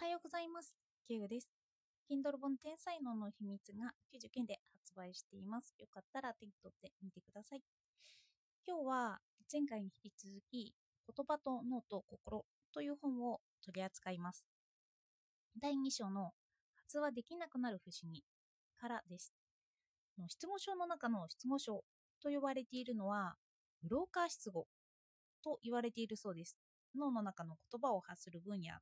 はようございます。ケイグです。Kindle 本天才能の秘密が90件で発売しています。よかったら手に取ってみてください。今日は前回に引き続き言葉と脳と心という本を取り扱います。第2章の発話できなくなる不思議からです。の失語症の中の失語症と呼ばれているのはブローカー失語と言われているそうです。脳の中の言葉を発する分野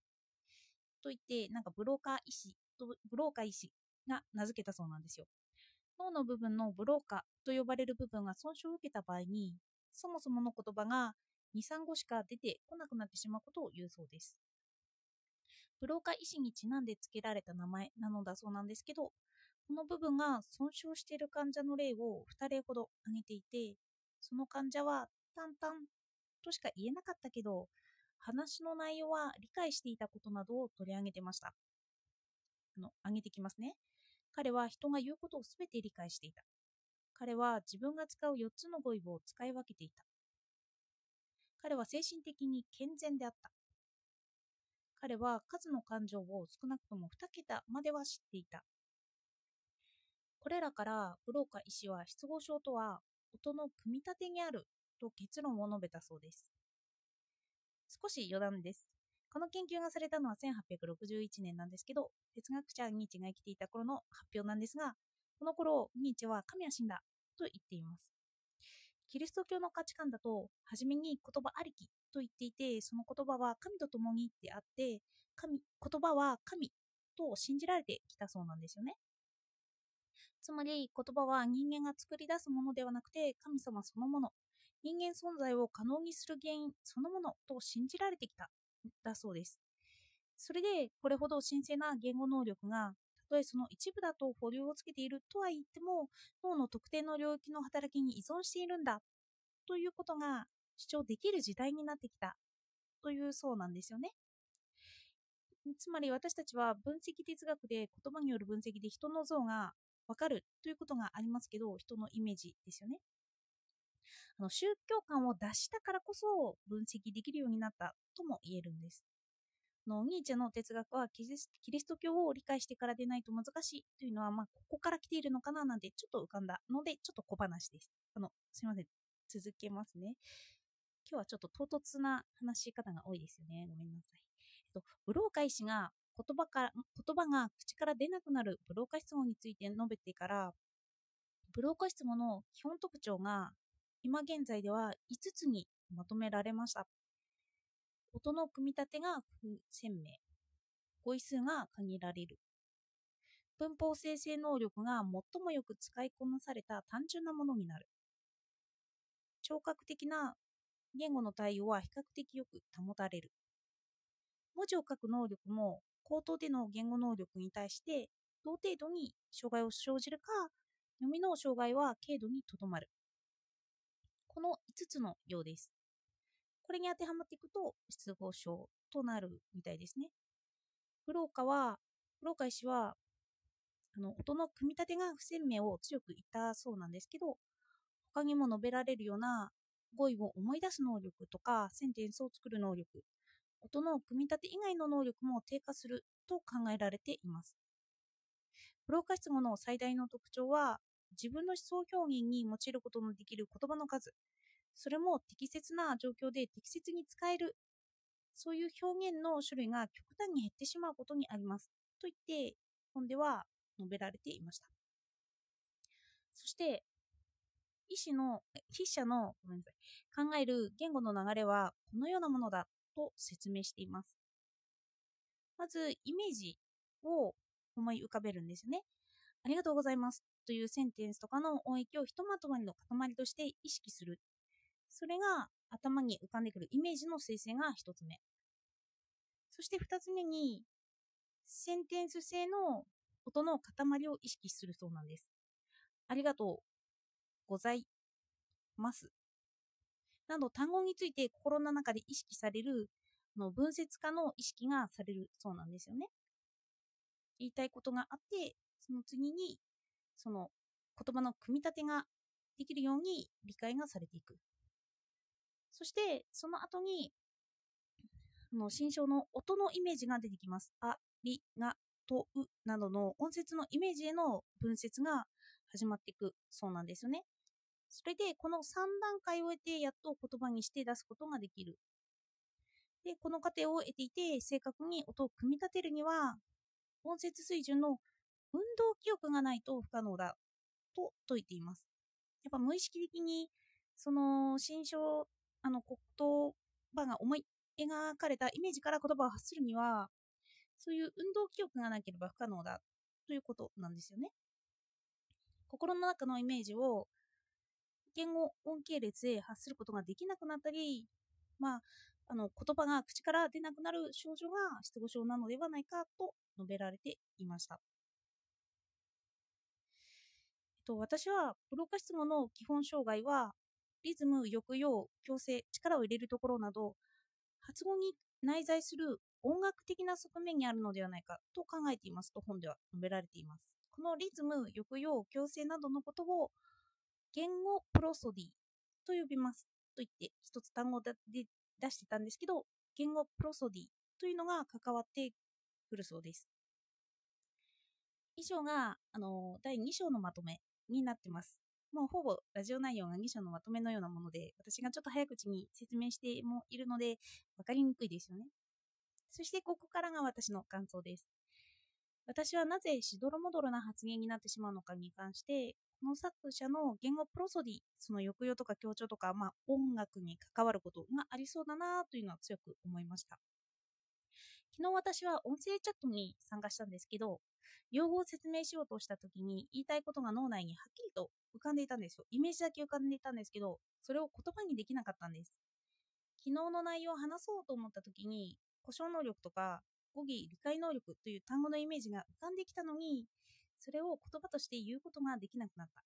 といって、なんかブローカー医師と、ブローカー医師が名付けたそうなんですよ。脳の部分のブローカーと呼ばれる部分が損傷を受けた場合に、そもそもの言葉が2、3語しか出てこなくなってしまうことを言うそうです。ブローカー医師にちなんで付けられた名前なのだそうなんですけど、この部分が損傷している患者の例を2例ほど挙げていて、その患者は淡々としか言えなかったけど、話の内容は理解していたことなどを取り上げてました。あの、挙げてきますね。彼は人が言うことをすべて理解していた。彼は自分が使う4つの語彙を使い分けていた。彼は精神的に健全であった。彼は数の感情を少なくとも2桁までは知っていた。これらからブローカ医師は失語症とは音の組み立てにあると結論を述べたそうです。少し余談です。この研究がされたのは1861年なんですけど、哲学者ニーチェが生きていた頃の発表なんですが、この頃、ニーチェは神は死んだと言っています。キリスト教の価値観だと、初めに言葉ありきと言っていて、その言葉は神と共にであって、神言葉は神と信じられてきたそうなんですよね。つまり、言葉は人間が作り出すものではなくて、神様そのもの、人間存在を可能にする原因そのものと信じられてきただそうです。それでこれほど神聖な言語能力がたとえその一部だと保留をつけているとは言っても脳の特定の領域の働きに依存しているんだということが主張できる時代になってきたというそうなんですよね。つまり私たちは分析哲学で言葉による分析で人の像がわかるということがありますけど人のイメージですよね。あの宗教観を出したからこそ分析できるようになったとも言えるんです。のニーチェの哲学はキリスト教を理解してからでないと難しいというのは、まあ、ここから来ているのかななんてちょっと浮かんだので、ちょっと小話です。あの、すいません。続けますね。今日はちょっと唐突な話し方が多いですよね。ごめんなさい。えっと、ブローカー医師が言葉から言葉が口から出なくなるブローカ質問について述べてから、ブローカ質問の基本特徴が今現在では5つにまとめられました。音の組み立てが不鮮明。語彙数が限られる。文法生成能力が最もよく使いこなされた単純なものになる。聴覚的な言語の対応は比較的よく保たれる。文字を書く能力も口頭での言語能力に対して同程度に障害を生じるか、読みの障害は軽度にとどまる。この5つのようです。これに当てはまっていくと、失語症となるみたいですね。ブローカは、ブローカ医師は、あの、音の組み立てが不鮮明を強く言ったそうなんですけど、他にも述べられるような語彙を思い出す能力とか、センテンスを作る能力、音の組み立て以外の能力も低下すると考えられています。ブローカ質問の最大の特徴は、自分の思想表現に用いることのできる言葉の数、それも適切な状況で適切に使える、そういう表現の種類が極端に減ってしまうことにあります。と言って、本では述べられていました。そして、医師の、筆者のごめんなさい考える言語の流れはこのようなものだと説明しています。まず、イメージを思い浮かべるんですよね。ありがとうございますというセンテンスとかの音域をひとまとまりの塊として意識する。それが頭に浮かんでくるイメージの生成が一つ目。そして二つ目に、センテンス性の音の塊を意識するそうなんです。ありがとうございます。など単語について心の中で意識されるの分節化の意識がされるそうなんですよね。言いたいことがあって、その次にその言葉の組み立てができるように理解がされていく。そして、その後に、あの心象の音のイメージが出てきます。あ、り、が、と、うなどの音節のイメージへの分節が始まっていくそうなんですよね。それで、この3段階を得て、やっと言葉にして出すことができる。で、この過程を得ていて、正確に音を組み立てるには、音節水準の運動記憶がないと不可能だと説いています。やっぱ無意識的に、その、心象、あの、言葉が思い描かれたイメージから言葉を発するには、そういう運動記憶がなければ不可能だということなんですよね。心の中のイメージを言語音系列で発することができなくなったり、まあ、あの言葉が口から出なくなる症状が失語症なのではないかと述べられていました。と、私はプロ化質語の基本障害はリズム、抑揚、強制、力を入れるところなど発語に内在する音楽的な側面にあるのではないかと考えていますと本では述べられています。このリズム、抑揚、強制などのことを言語プロソディと呼びますと言って一つ単語で出してたんですけど、言語プロソディというのが関わってくるそうです。以上があの第2章のまとめになってます。もうほぼラジオ内容が2章のまとめのようなもので、私がちょっと早口に説明してもいるので、分かりにくいですよね。そしてここからが私の感想です。私はなぜしどろもどろな発言になってしまうのかに関して、この作者の言語プロソディ、その抑揚とか強調とか、まあ、音楽に関わることがありそうだなというのは強く思いました。昨日私は音声チャットに参加したんですけど、用語を説明しようとした時に言いたいことが脳内にはっきりと浮かんでいたんですよ。イメージだけ浮かんでいたんですけど、それを言葉にできなかったんです。昨日の内容を話そうと思った時に、故障能力とか語義理解能力という単語のイメージが浮かんできたのに、それを言葉として言うことができなくなった。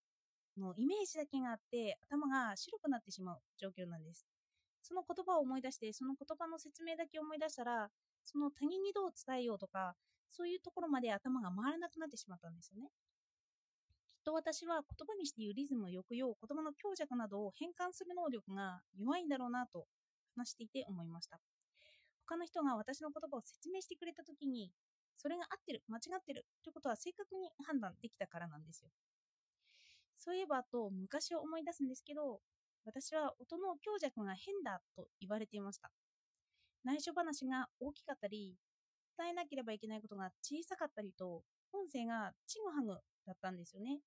のイメージだけがあって頭が白くなってしまう状況なんです。その言葉を思い出して、その言葉の説明だけ思い出したら、その他人にどう伝えようとか、そういうところまで頭が回らなくなってしまったんですよね。きっと私は言葉にして言うリズム、抑揚、言葉の強弱などを変換する能力が弱いんだろうなと話していて思いました。他の人が私の言葉を説明してくれた時に、それが合ってる、間違ってるということは正確に判断できたからなんですよ。そういえばあと、昔を思い出すんですけど、私は音の強弱が変だと言われていました。内緒話が大きかったり、伝えなければいけないことが小さかったりと、音声がちぐはぐだったんですよね。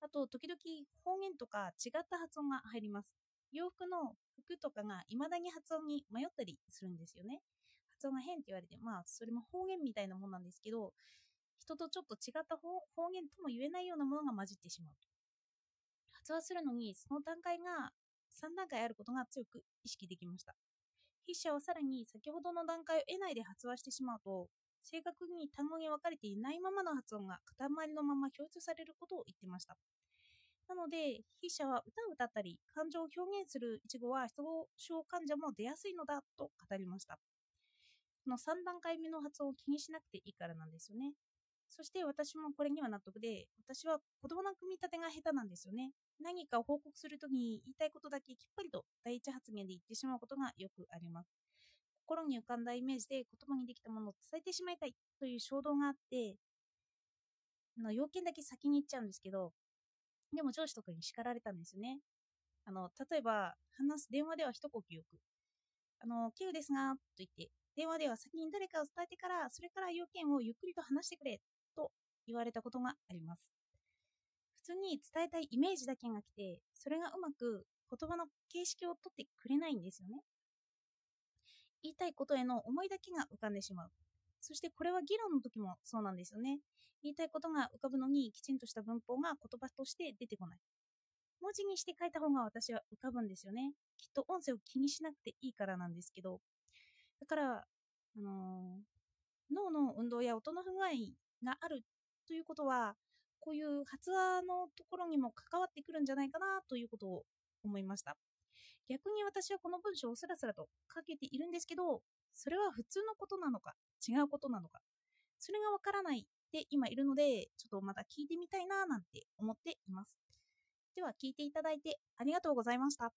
あと、時々方言とか違った発音が入ります。洋服の服とかが未だに発音に迷ったりするんですよね。発音が変って言われて、まあ、それも方言みたいなもんなんですけど、人とちょっと違った方言とも言えないようなものが混じってしまうと。発話するのに、その段階が3段階あることが強く意識できました。筆者はさらに先ほどの段階を得ないで発話してしまうと、正確に単語に分かれていないままの発音が塊のまま表出されることを言ってました。なので、筆者は歌を歌ったり、感情を表現する一語は失語症患者も出やすいのだと語りました。この3段階目の発音を気にしなくていいからなんですよね。そして私もこれには納得で、私は言葉の組み立てが下手なんですよね。何かを報告するときに言いたいことだけきっぱりと第一発言で言ってしまうことがよくあります。心に浮かんだイメージで言葉にできたものを伝えてしまいたいという衝動があって、あの要件だけ先に言っちゃうんですけど、でも上司とかに叱られたんですよね。あの、例えば、話す電話では一呼吸よく、あの、キウですが、と言って、電話では先に誰かを伝えてから、それから要件をゆっくりと話してくれ、と言われたことがあります。普通に伝えたいイメージだけが来て、それがうまく言葉の形式をとってくれないんですよね。言いたいことへの思いだけが浮かんでしまう。そしてこれは議論の時もそうなんですよね。言いたいことが浮かぶのにきちんとした文法が言葉として出てこない。文字にして書いた方が私は浮かぶんですよね。きっと音声を気にしなくていいからなんですけど。だから、あのー、脳の運動や音の不具合があるということは、こういう発話のところにも関わってくるんじゃないかなということを思いました。逆に私はこの文章をスラスラと書けているんですけど、それは普通のことなのか、違うことなのか、それがわからないで今いるので、ちょっとまた聞いてみたいななんて思っています。では聞いていただいてありがとうございました。